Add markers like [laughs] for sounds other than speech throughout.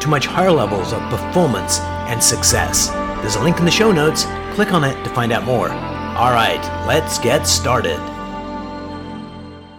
to much higher levels of performance and success. There's a link in the show notes. Click on it to find out more. All right, let's get started.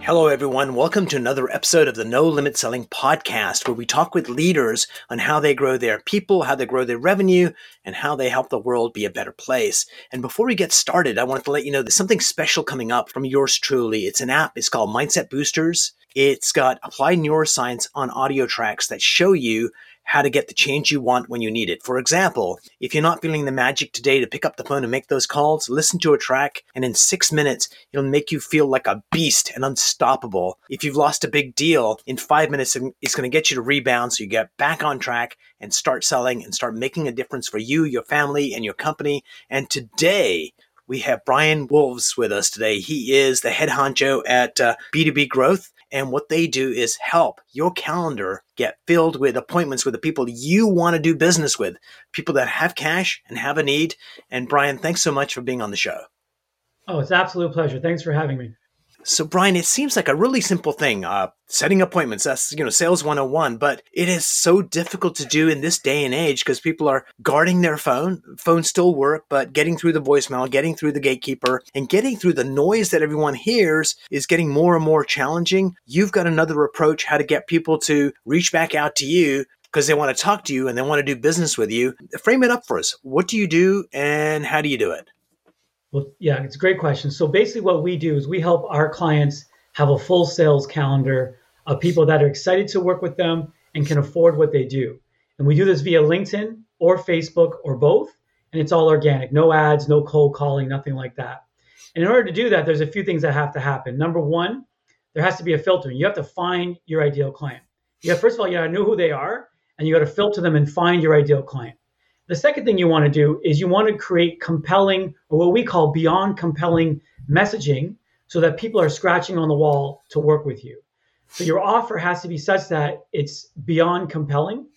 Hello, everyone. Welcome to another episode of the No Limit Selling Podcast, where we talk with leaders on how they grow their people, how they grow their revenue, and how they help the world be a better place. And before we get started, I wanted to let you know there's something special coming up from yours truly. It's an app, it's called Mindset Boosters. It's got applied neuroscience on audio tracks that show you how to get the change you want when you need it. For example, if you're not feeling the magic today to pick up the phone and make those calls, listen to a track and in six minutes, it'll make you feel like a beast and unstoppable. If you've lost a big deal, in five minutes, it's going to get you to rebound so you get back on track and start selling and start making a difference for you, your family, and your company. And today, we have Brian Wolves with us today. He is the head honcho at uh, B2B Growth. And what they do is help your calendar get filled with appointments with the people you want to do business with, people that have cash and have a need. And Brian, thanks so much for being on the show. Oh, it's absolute pleasure. Thanks for having me. So, Brian, it seems like a really simple thing. Uh, setting appointments, that's, you know, sales 101, but it is so difficult to do in this day and age because people are guarding their phone. Phones still work, but getting through the voicemail, getting through the gatekeeper, and getting through the noise that everyone hears is getting more and more challenging. You've got another approach how to get people to reach back out to you because they want to talk to you and they want to do business with you. Frame it up for us. What do you do and how do you do it? Well, yeah, it's a great question. So basically, what we do is we help our clients have a full sales calendar of people that are excited to work with them and can afford what they do. And we do this via LinkedIn or Facebook or both. And it's all organic, no ads, no cold calling, nothing like that. And in order to do that, there's a few things that have to happen. Number one, there has to be a filter. You have to find your ideal client. Have, first of all, you got to know who they are, and you got to filter them and find your ideal client. The second thing you want to do is you want to create compelling, or what we call beyond compelling messaging, so that people are scratching on the wall to work with you. So your offer has to be such that it's beyond compelling.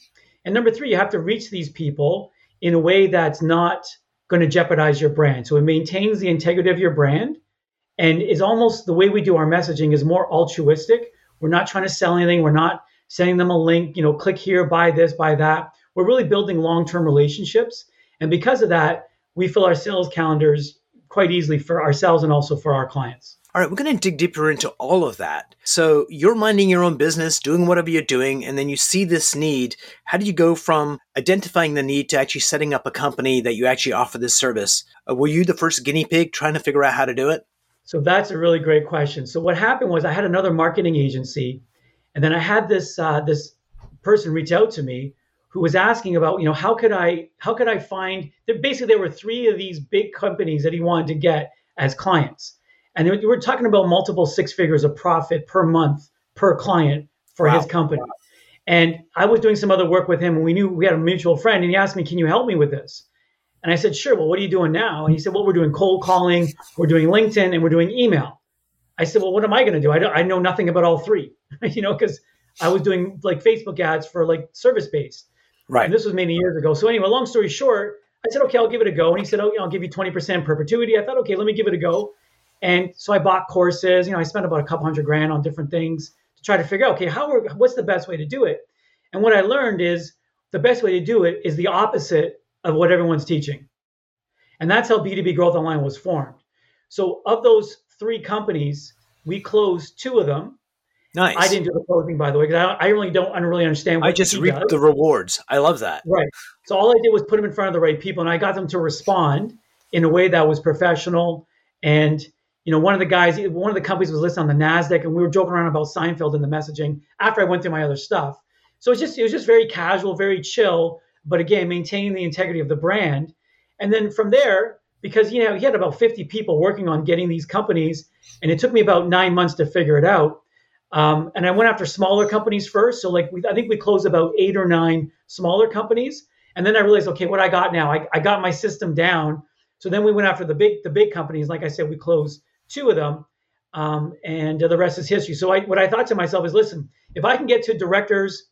And number three, you have to reach these people in a way that's not going to jeopardize your brand. So it maintains the integrity of your brand and is almost the way we do our messaging is more altruistic. We're not trying to sell anything. We're not sending them a link, you know, click here, buy this, buy that we're really building long-term relationships. And because of that, we fill our sales calendars quite easily for ourselves and also for our clients. All right, we're going to dig deeper into all of that. So you're minding your own business, doing whatever you're doing, and then you see this need. How do you go from identifying the need to actually setting up a company that you actually offer this service? Uh, were you the first guinea pig trying to figure out how to do it? So that's a really great question. So what happened was I had another marketing agency, and then I had this uh, this person reach out to me who was asking about, you know, how could I how could I find that basically there were three of these big companies that he wanted to get as clients. And we were talking about multiple six figures of profit per month per client for wow. his company. And I was doing some other work with him and we knew we had a mutual friend and he asked me, "Can you help me with this?" And I said, "Sure. Well, what are you doing now?" And he said, "Well, we're doing cold calling, we're doing LinkedIn, and we're doing email." I said, "Well, what am I going to do? I, don't, I know nothing about all three, [laughs] you know, because I was doing like Facebook ads for like service based. Right. And this was many years ago. So anyway, long story short, I said, okay, I'll give it a go. And he said, oh, you know, I'll give you 20% perpetuity. I thought, okay, let me give it a go. And so I bought courses. You know, I spent about a couple hundred grand on different things to try to figure out, okay, how are, what's the best way to do it? And what I learned is the best way to do it is the opposite of what everyone's teaching. And that's how B2B Growth Online was formed. So of those three companies, we closed two of them Nice. I didn't do the closing, by the way, because I, I, really don't I don't really understand. I just reap the rewards. I love that. Right. So all I did was put them in front of the right people, and I got them to respond in a way that was professional. And you know, one of the guys, one of the companies was listed on the Nasdaq, and we were joking around about Seinfeld in the messaging after I went through my other stuff. So it's just it was just very casual, very chill, but again, maintaining the integrity of the brand. And then from there, because you know he had about 50 people working on getting these companies, and it took me about nine months to figure it out Um, and I went after smaller companies first. So like we, I think we closed about eight or nine smaller companies. And then I realized, okay, what I got now, I, I got my system down. So then we went after the big the big companies. Like I said, we closed two of them, um, and uh, the rest is history. So I, what I thought to myself is, listen, if I can get to directors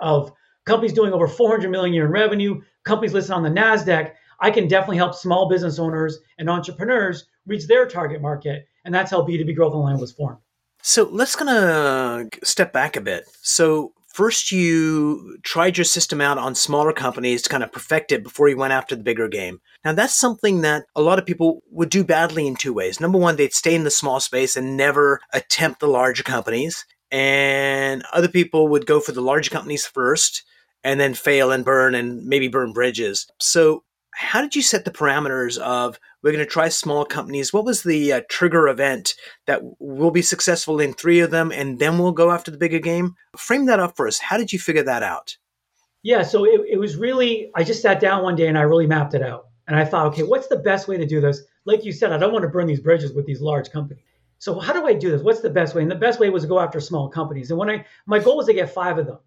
of companies doing over 400 million a year in revenue, companies listed on the Nasdaq, I can definitely help small business owners and entrepreneurs reach their target market, and that's how B2B Growth Online was formed. So let's gonna step back a bit. So first you tried your system out on smaller companies to kind of perfect it before you went after the bigger game. Now that's something that a lot of people would do badly in two ways. Number one, they'd stay in the small space and never attempt the larger companies. And other people would go for the large companies first and then fail and burn and maybe burn bridges. So how did you set the parameters of we're going to try small companies. What was the uh, trigger event that we'll be successful in three of them and then we'll go after the bigger game? Frame that up for us. How did you figure that out? Yeah so it, it was really i just sat down one day and i really mapped it out. And i thought okay what's the best way to do this? Like you said i don't want to burn these bridges with these large companies. So how do i do this? What's the best way? And the best way was to go after small companies. And when i my goal was to get five of them.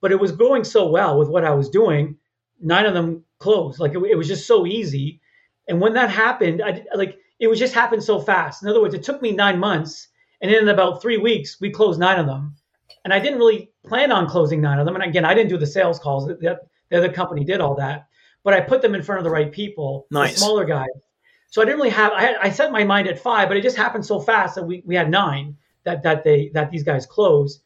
But it was going so well with what i was doing nine of them closed. Like it, it was just so easy. And when that happened, I like it was just happened so fast. In other words, it took me nine months, and in about three weeks, we closed nine of them. And I didn't really plan on closing nine of them. And again, I didn't do the sales calls. The, the other company did all that, but I put them in front of the right people, nice. the smaller guys. So I didn't really have. I, had, I set my mind at five, but it just happened so fast that we we had nine that that they that these guys closed.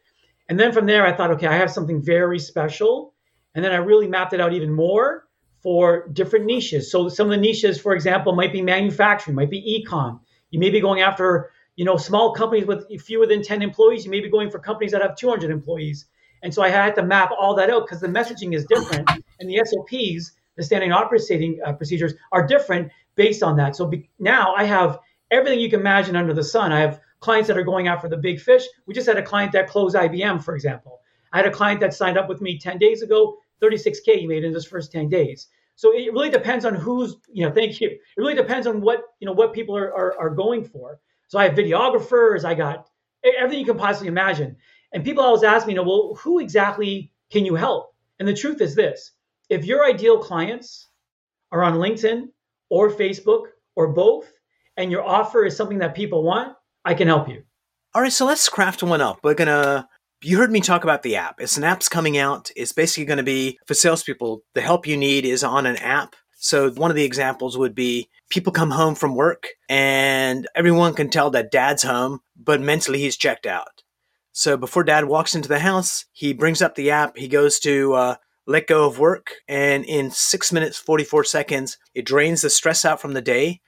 And then from there, I thought, okay, I have something very special. And then I really mapped it out even more for different niches. So some of the niches, for example, might be manufacturing, might be e-com. You may be going after, you know, small companies with fewer than 10 employees. You may be going for companies that have 200 employees. And so I had to map all that out because the messaging is different and the SOPs, the standing operating uh, procedures, are different based on that. So be, now I have everything you can imagine under the sun. I have clients that are going after the big fish. We just had a client that closed IBM, for example. I had a client that signed up with me 10 days ago 36K he made in his first 10 days. So it really depends on who's, you know, thank you. It really depends on what, you know, what people are, are, are going for. So I have videographers, I got everything you can possibly imagine. And people always ask me, you know, well, who exactly can you help? And the truth is this if your ideal clients are on LinkedIn or Facebook or both, and your offer is something that people want, I can help you. All right, so let's craft one up. We're gonna you heard me talk about the app. It's an app's coming out. It's basically going to be for salespeople. The help you need is on an app. So one of the examples would be people come home from work and everyone can tell that dad's home, but mentally he's checked out. So before dad walks into the house, he brings up the app. He goes to uh, let go of work. And in six minutes, 44 seconds, it drains the stress out from the day.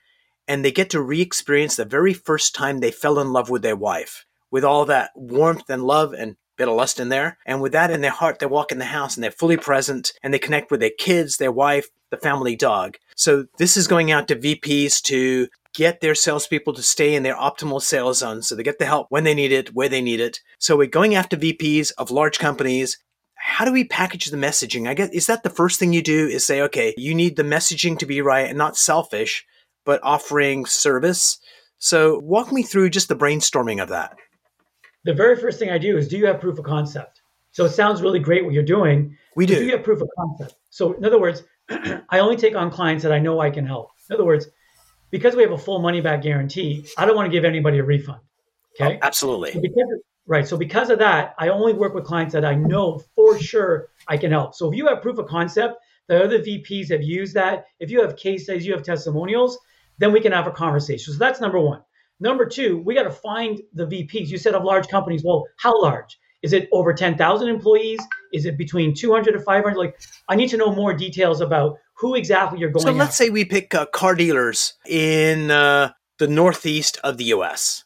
And they get to re experience the very first time they fell in love with their wife with all that warmth and love and bit of lust in there. And with that in their heart, they walk in the house and they're fully present and they connect with their kids, their wife, the family dog. So this is going out to VPs to get their salespeople to stay in their optimal sales zone. So they get the help when they need it, where they need it. So we're going after VPs of large companies. How do we package the messaging? I guess is that the first thing you do is say, okay, you need the messaging to be right and not selfish, but offering service. So walk me through just the brainstorming of that the very first thing I do is do you have proof of concept? So it sounds really great what you're doing. We do. Do you have proof of concept? So in other words, [clears throat] I only take on clients that I know I can help. In other words, because we have a full money back guarantee, I don't want to give anybody a refund. Oh, okay. Oh, absolutely. So because, right. So because of that, I only work with clients that I know for sure I can help. So if you have proof of concept, the other VPs have used that. If you have case studies, you have testimonials, then we can have a conversation. So that's number one. Number two, we got to find the VPs. You said of large companies. Well, how large? Is it over 10,000 employees? Is it between 200 to 500? Like, I need to know more details about who exactly you're going. To. So let's after. say we pick uh, car dealers in uh, the northeast of the U.S.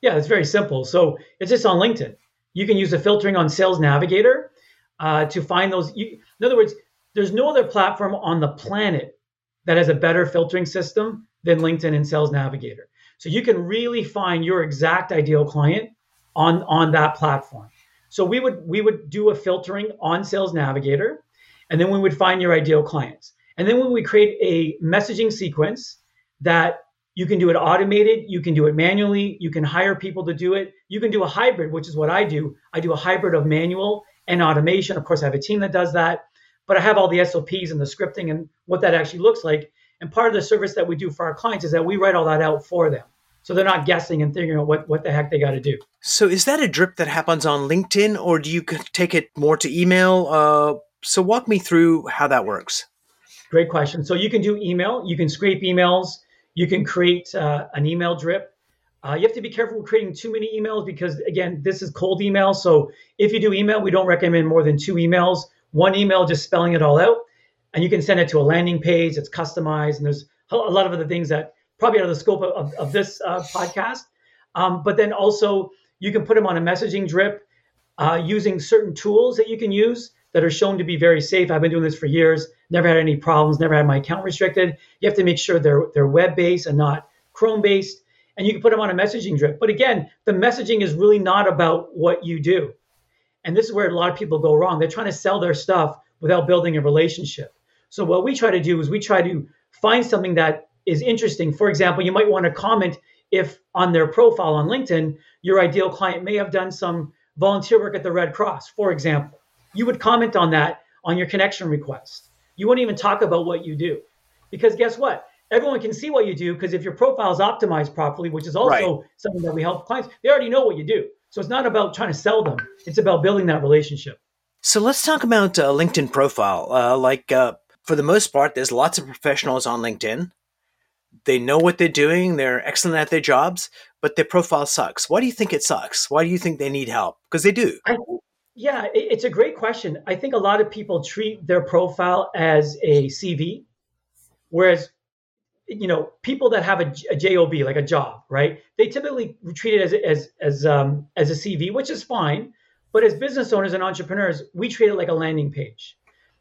Yeah, it's very simple. So it's just on LinkedIn. You can use the filtering on Sales Navigator uh, to find those. You, in other words, there's no other platform on the planet that has a better filtering system than LinkedIn and Sales Navigator. So you can really find your exact ideal client on, on that platform. So we would we would do a filtering on Sales Navigator, and then we would find your ideal clients. And then when we create a messaging sequence that You can do it automated. You can do it manually. You can hire people to do it. You can do a hybrid, which is what I do. I do a hybrid of manual and automation. Of course, I have a team that does that, but I have all the SOPs and the scripting and what that actually looks like. And part of the service that we do for our clients is that we write all that out for them. So they're not guessing and figuring out what, what the heck they got to do. So is that a drip that happens on LinkedIn or do you take it more to email? Uh, so walk me through how that works. Great question. So you can do email, you can scrape emails, you can create uh, an email drip. Uh, you have to be careful with creating too many emails because, again, this is cold email. So if you do email, we don't recommend more than two emails. One email just spelling it all out, and you can send it to a landing page that's customized. And there's a lot of other things that probably out of the scope of, of, of this uh, podcast. Um, but then also, you can put them on a messaging drip uh, using certain tools that you can use that are shown to be very safe. I've been doing this for years, never had any problems, never had my account restricted. You have to make sure they're they're web based and not Chrome based, and you can put them on a messaging drip. But again, the messaging is really not about what you do, and this is where a lot of people go wrong. They're trying to sell their stuff without building a relationship. So what we try to do is we try to find something that is interesting. For example, you might want to comment if on their profile on LinkedIn, your ideal client may have done some volunteer work at the Red Cross, for example you would comment on that on your connection request. You wouldn't even talk about what you do. Because guess what? Everyone can see what you do because if your profile is optimized properly, which is also right. something that we help clients, they already know what you do. So it's not about trying to sell them, it's about building that relationship. So let's talk about uh, LinkedIn profile. Uh, like, uh, for the most part, there's lots of professionals on LinkedIn. They know what they're doing, they're excellent at their jobs, but their profile sucks. Why do you think it sucks? Why do you think they need help? Because they do. I, yeah, it's a great question. I think a lot of people treat their profile as a CV, whereas you know people that have a, a job like a job, right? They typically treat it as as as um, as a CV, which is fine. But as business owners and entrepreneurs, we treat it like a landing page.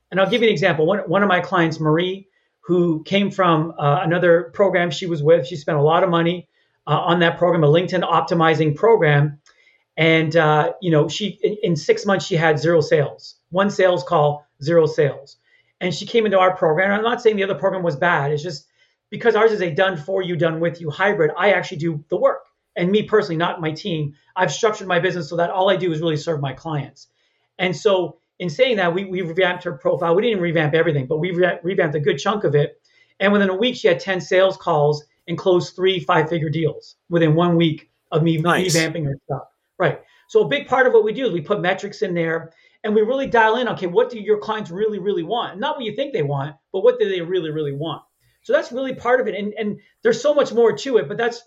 And I'll give you an example. One one of my clients, Marie, who came from uh, another program she was with, she spent a lot of money uh, on that program, a LinkedIn optimizing program. And uh, you know she in, in, six months she had zero sales. One sales call zero sales. And she came into our program. I'm not saying the other program was bad. It's just because ours is a done for you done with you hybrid i actually do the work. And me personally not my team. I've structured my business so that all i do is really serve my clients. And so in saying that we, we revamped her profile we didn't revamp everything but we re- revamped a good chunk of it and within a week she had 10 sales calls and closed three five figure deals within one week of me nice. revamping her stuff Right. So a big part of what we do is we put metrics in there and we really dial in, okay, what do your clients really, really want? Not what you think they want, but what do they really, really want? So that's really part of it. And, and there's so much more to it, but that's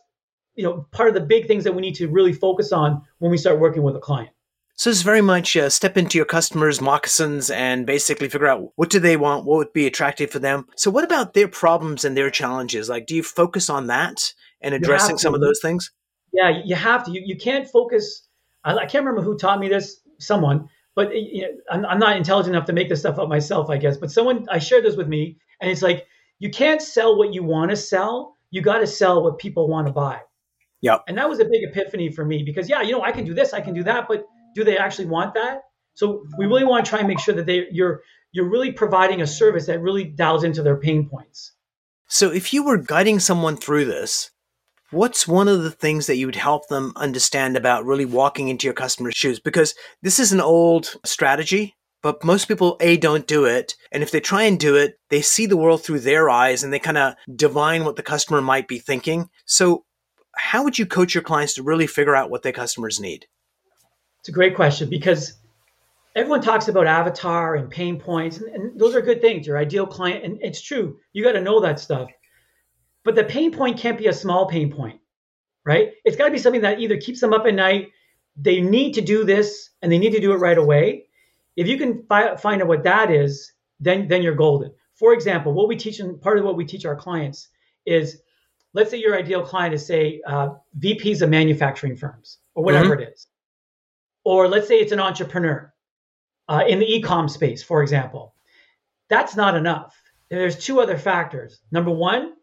you know part of the big things that we need to really focus on when we start working with a client. So it's very much uh, step into your customers' moccasins and basically figure out what do they want, what would be attractive for them. So what about their problems and their challenges? Like, do you focus on that and addressing some of those things? Yeah, you have to. You, you can't focus. I, I can't remember who taught me this. Someone, but you know, I'm, I'm not intelligent enough to make this stuff up myself, I guess. But someone I shared this with me, and it's like you can't sell what you want to sell. You got to sell what people want to buy. Yeah. And that was a big epiphany for me because yeah, you know, I can do this, I can do that, but do they actually want that? So we really want to try and make sure that they you're you're really providing a service that really dials into their pain points. So if you were guiding someone through this, what's one of the things that you would help them understand about really walking into your customer's shoes? Because this is an old strategy, but most people, A, don't do it. And if they try and do it, they see the world through their eyes and they kind of divine what the customer might be thinking. So, how would you coach your clients to really figure out what their customers need? It's a great question because everyone talks about avatar and pain points, and, and those are good things. Your ideal client, and it's true. You got to know that stuff. But the pain point can't be a small pain point, right? It's got to be something that either keeps them up at night, they need to do this, and they need to do it right away. If you can fi- find out what that is, then then you're golden. For example, what we teach and part of what we teach our clients is, let's say your ideal client is say uh, VPs of manufacturing firms or whatever mm-hmm. it is, or let's say it's an entrepreneur uh, in the e-com space, for example. That's not enough. There's two other factors. Number one,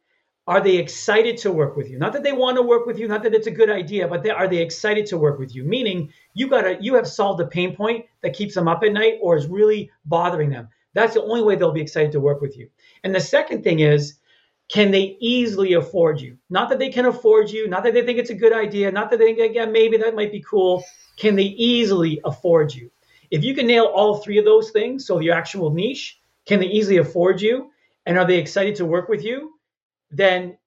are they excited to work with you? Not that they want to work with you, not that it's a good idea, but they, are they excited to work with you? Meaning you gotta you have solved a pain point that keeps them up at night or is really bothering them. That's the only way they'll be excited to work with you. And the second thing is, can they easily afford you? Not that they can afford you, not that they think it's a good idea, not that they think, yeah, maybe that might be cool. Can they easily afford you? If you can nail all three of those things, so your actual niche, can they easily afford you? And are they excited to work with you? Then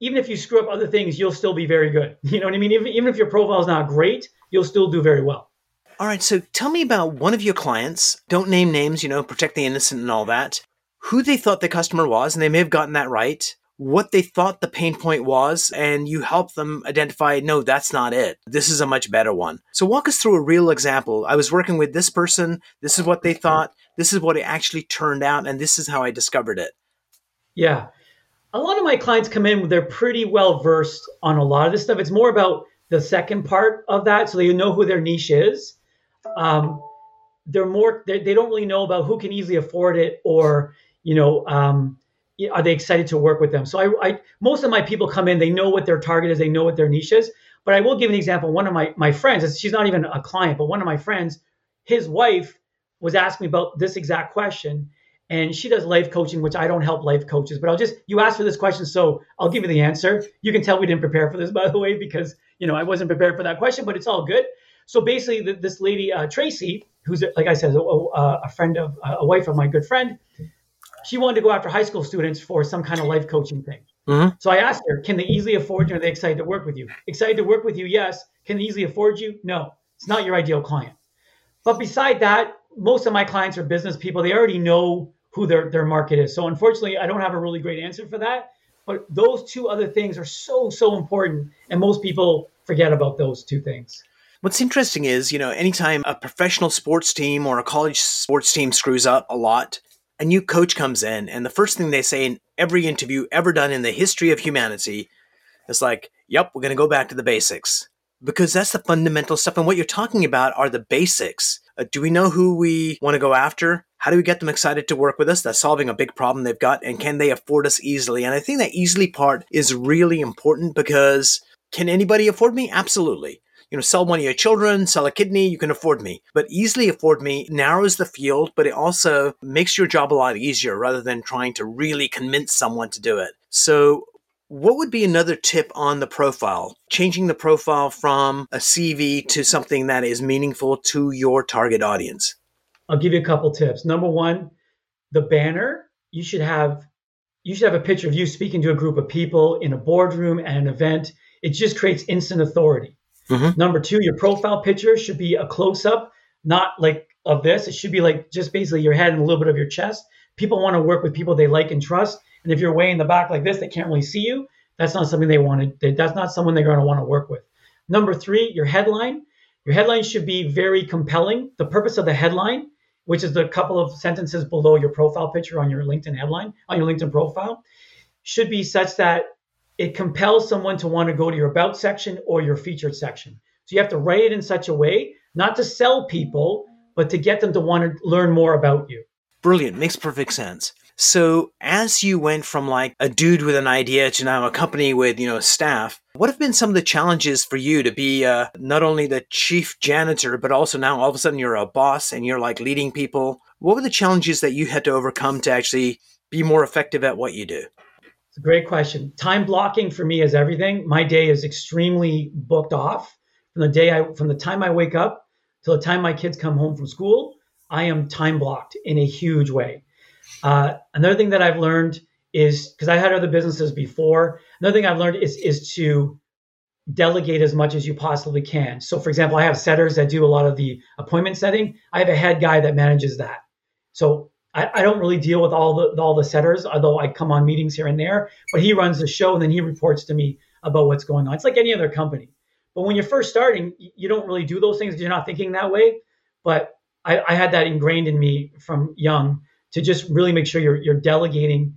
even if you screw up other things, you'll still be very good. [laughs] You know what I mean? Even, even if your profile is not great, you'll still do very well. All right. So tell me about one of your clients. Don't name names, you know, protect the innocent and all that who they thought the customer was, and they may have gotten that right, what they thought the pain point was, and you help them identify, no, that's not it. This is a much better one. So walk us through a real example. I was working with this person. This is what they thought. This is what it actually turned out. And this is how I discovered it. Yeah. A lot of my clients come in, they're pretty well versed on a lot of this stuff. It's more about the second part of that. So they know who their niche is. Um, they're more, they, they don't really know about who can easily afford it or you know, um, are they excited to work with them? So I, I, most of my people come in, they know what their target is, they know what their niche is. But I will give an example. One of my my friends, she's not even a client, but one of my friends, his wife was asking me about this exact question, and she does life coaching, which I don't help life coaches. But I'll just you asked for this question, so I'll give you the answer. You can tell we didn't prepare for this, by the way, because you know I wasn't prepared for that question, but it's all good. So basically, this lady uh, Tracy, who's like I said, a, a friend of a wife of my good friend she wanted to go after high school students for some kind of life coaching thing. Mm-hmm. So I asked her, can they easily afford you? Are they excited to work with you? Excited to work with you? Yes. Can they easily afford you? No. It's not your ideal client. But beside that, most of my clients are business people. They already know who their, their market is. So unfortunately, I don't have a really great answer for that. But those two other things are so, so important. And most people forget about those two things. What's interesting is, you know, anytime a professional sports team or a college sports team screws up a lot, a new coach comes in, and the first thing they say in every interview ever done in the history of humanity is like, yep, we're going to go back to the basics. Because that's the fundamental stuff. And what you're talking about are the basics. Uh, do we know who we want to go after? How do we get them excited to work with us? That's solving a big problem they've got. And can they afford us easily? And I think that easily part is really important because can anybody afford me? Absolutely you know, sell one of your children, sell a kidney, you can afford me. But easily afford me narrows the field, but it also makes your job a lot easier rather than trying to really convince someone to do it. So what would be another tip on the profile? Changing the profile from a CV to something that is meaningful to your target audience. I'll give you a couple tips. Number one, the banner, you should have you should have a picture of you speaking to a group of people in a boardroom at an event. It just creates instant authority. Mm-hmm. Number two, your profile picture should be a close up, not like of this. It should be like just basically your head and a little bit of your chest. People want to work with people they like and trust. And if you're way in the back like this, they can't really see you. That's not something they want to. That's not someone they're going to want to work with. Number three, your headline. Your headline should be very compelling. The purpose of the headline, which is the couple of sentences below your profile picture on your LinkedIn headline, on your LinkedIn profile, should be such that it compels someone to want to go to your about section or your featured section. So you have to write it in such a way, not to sell people, but to get them to want to learn more about you. Brilliant. Makes perfect sense. So as you went from like a dude with an idea to now a company with, you know, staff, what have been some of the challenges for you to be uh, not only the chief janitor, but also now all of a sudden you're a boss and you're like leading people? What were the challenges that you had to overcome to actually be more effective at what you do? Great question. Time blocking for me is everything. My day is extremely booked off from the day I from the time I wake up till the time my kids come home from school. I am time blocked in a huge way. Uh, another thing that I've learned is because I had other businesses before. Another thing I've learned is is to delegate as much as you possibly can. So, for example, I have setters that do a lot of the appointment setting. I have a head guy that manages that. So I, I, don't really deal with all the all the setters, although I come on meetings here and there. But he runs the show, and then he reports to me about what's going on. It's like any other company. But when you're first starting, you don't really do those things you're not thinking that way. But I, I, had that ingrained in me from young to just really make sure you're you're delegating.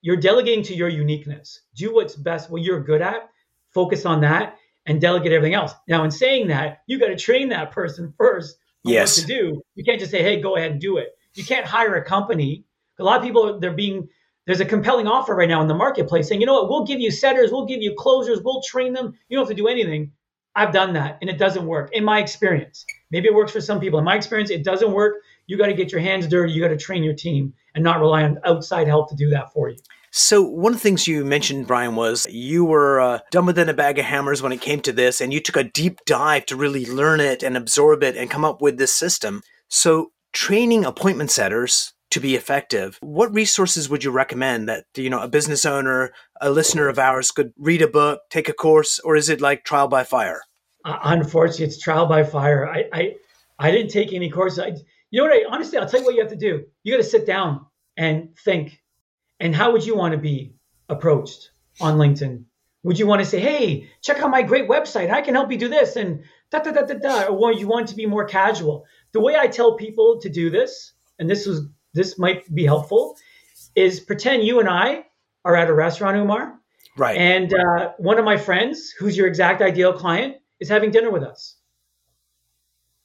You're delegating to your uniqueness. Do what's best, what you're good at. Focus on that, and delegate everything else. Now, in saying that, you got to train that person first yes. what to do. You can't just say, "Hey, go ahead and do it." You can't hire a company. A lot of people they're being there's a compelling offer right now in the marketplace saying, you know what, we'll give you setters, we'll give you closers, we'll train them. You don't have to do anything. I've done that and it doesn't work in my experience. Maybe it works for some people. In my experience, it doesn't work. You got to get your hands dirty. You got to train your team and not rely on outside help to do that for you. So, one of the things you mentioned, Brian, was you were uh, dumber than a bag of hammers when it came to this, and you took a deep dive to really learn it and absorb it and come up with this system. So, training appointment setters to be effective, what resources would you recommend that you know a business owner, a listener of ours could read a book, take a course, or is it like trial by fire? Uh, unfortunately, it's trial by fire. I, I I didn't take any courses. I, you know what? I, honestly, I'll tell you what you have to do. You got to sit down and think. And how would you want to be approached on LinkedIn? Would you want to say, "Hey, check out my great website. I can help you do this," and da da da da da, or would you want to be more casual? The way I tell people to do this, and this was this might be helpful, is pretend you and I are at a restaurant, Umar. Right. And uh, one of my friends, who's your exact ideal client, is having dinner with us.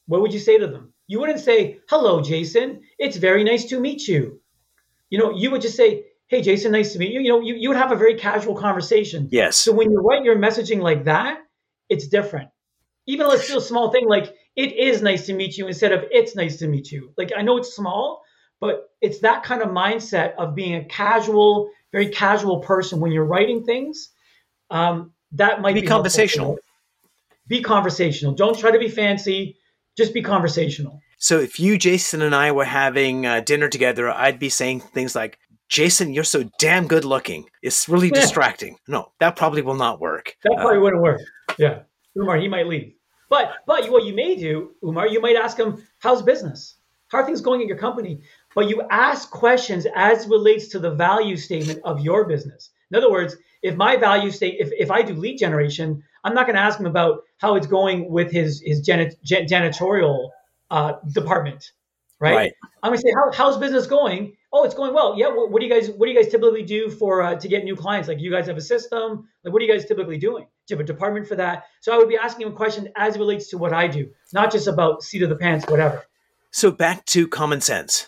What would you say to them? You wouldn't say, "Hello, Jason. It's very nice to meet you." You know, you would just say, "Hey, Jason, nice to meet you." You know, you, you would have a very casual conversation. Yes. So when you write your messaging like that, it's different. Even let's do a small thing like "It is nice to meet you" instead of "It's nice to meet you." Like I know it's small, but it's that kind of mindset of being a casual, very casual person when you're writing things. Um, that might be, be conversational. Be conversational. Don't try to be fancy. Just be conversational. So if you, Jason, and I were having uh, dinner together, I'd be saying things like, Jason, you're so damn good looking. It's really yeah. distracting. No, that probably will not work. That probably uh, wouldn't work. Yeah. Umar, he might leave. But but what you may do, Umar, you might ask him, how's business? How are things going at your company? But you ask questions as relates to the value statement of your business. In other words, if my value state, if, if I do lead generation, I'm not going to ask him about how it's going with his his janitorial uh, department, right? right? I'm going to say, how, how's business going? Oh, it's going well. Yeah. What, what, do you guys What do you guys typically do for uh, to get new clients? Like, you guys have a system. Like, what are you guys typically doing? Do you have a department for that? So I would be asking him a question as it relates to what I do, not just about seat of the pants, whatever. So back to common sense.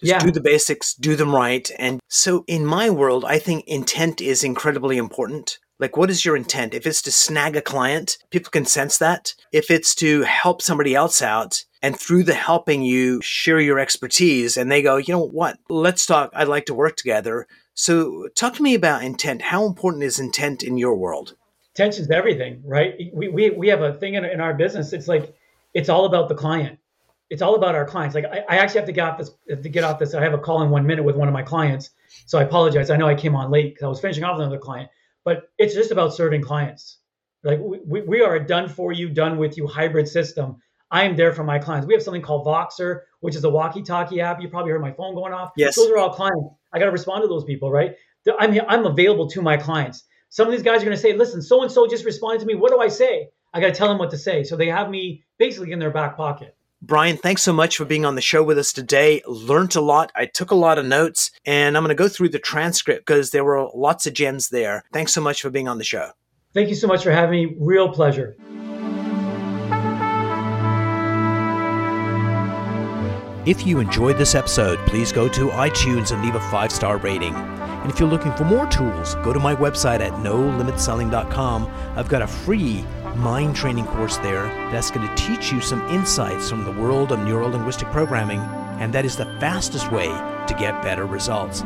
Just yeah. do the basics, do them right. And so in my world, I think intent is incredibly important. Like, what is your intent? If it's to snag a client, people can sense that. If it's to help somebody else out, and through the helping you share your expertise, and they go, you know what, let's talk. I'd like to work together. So, talk to me about intent. How important is intent in your world? Intent is everything, right? We, we, we have a thing in, in our business. It's like, it's all about the client. It's all about our clients. Like, I, I actually have to get off this, to get off this. I have a call in one minute with one of my clients. So, I apologize. I know I came on late because I was finishing off another client but it's just about serving clients. Like we, we are a done for you, done with you hybrid system. I am there for my clients. We have something called Voxer, which is a walkie-talkie app. You probably heard my phone going off. Yes, those are all clients. I got to respond to those people, right? I'm I'm available to my clients. Some of these guys are going to say, "Listen, so and so just responded to me. What do I say?" I got to tell them what to say. So they have me basically in their back pocket. Brian, thanks so much for being on the show with us today. Learned a lot. I took a lot of notes, and I'm going to go through the transcript because there were lots of gems there. Thanks so much for being on the show. Thank you so much for having me. Real pleasure. If you enjoyed this episode, please go to iTunes and leave a five star rating. And if you're looking for more tools, go to my website at nolimitselling.com. I've got a free mind training course there that's going to teach you some insights from the world of neuro linguistic programming, and that is the fastest way to get better results.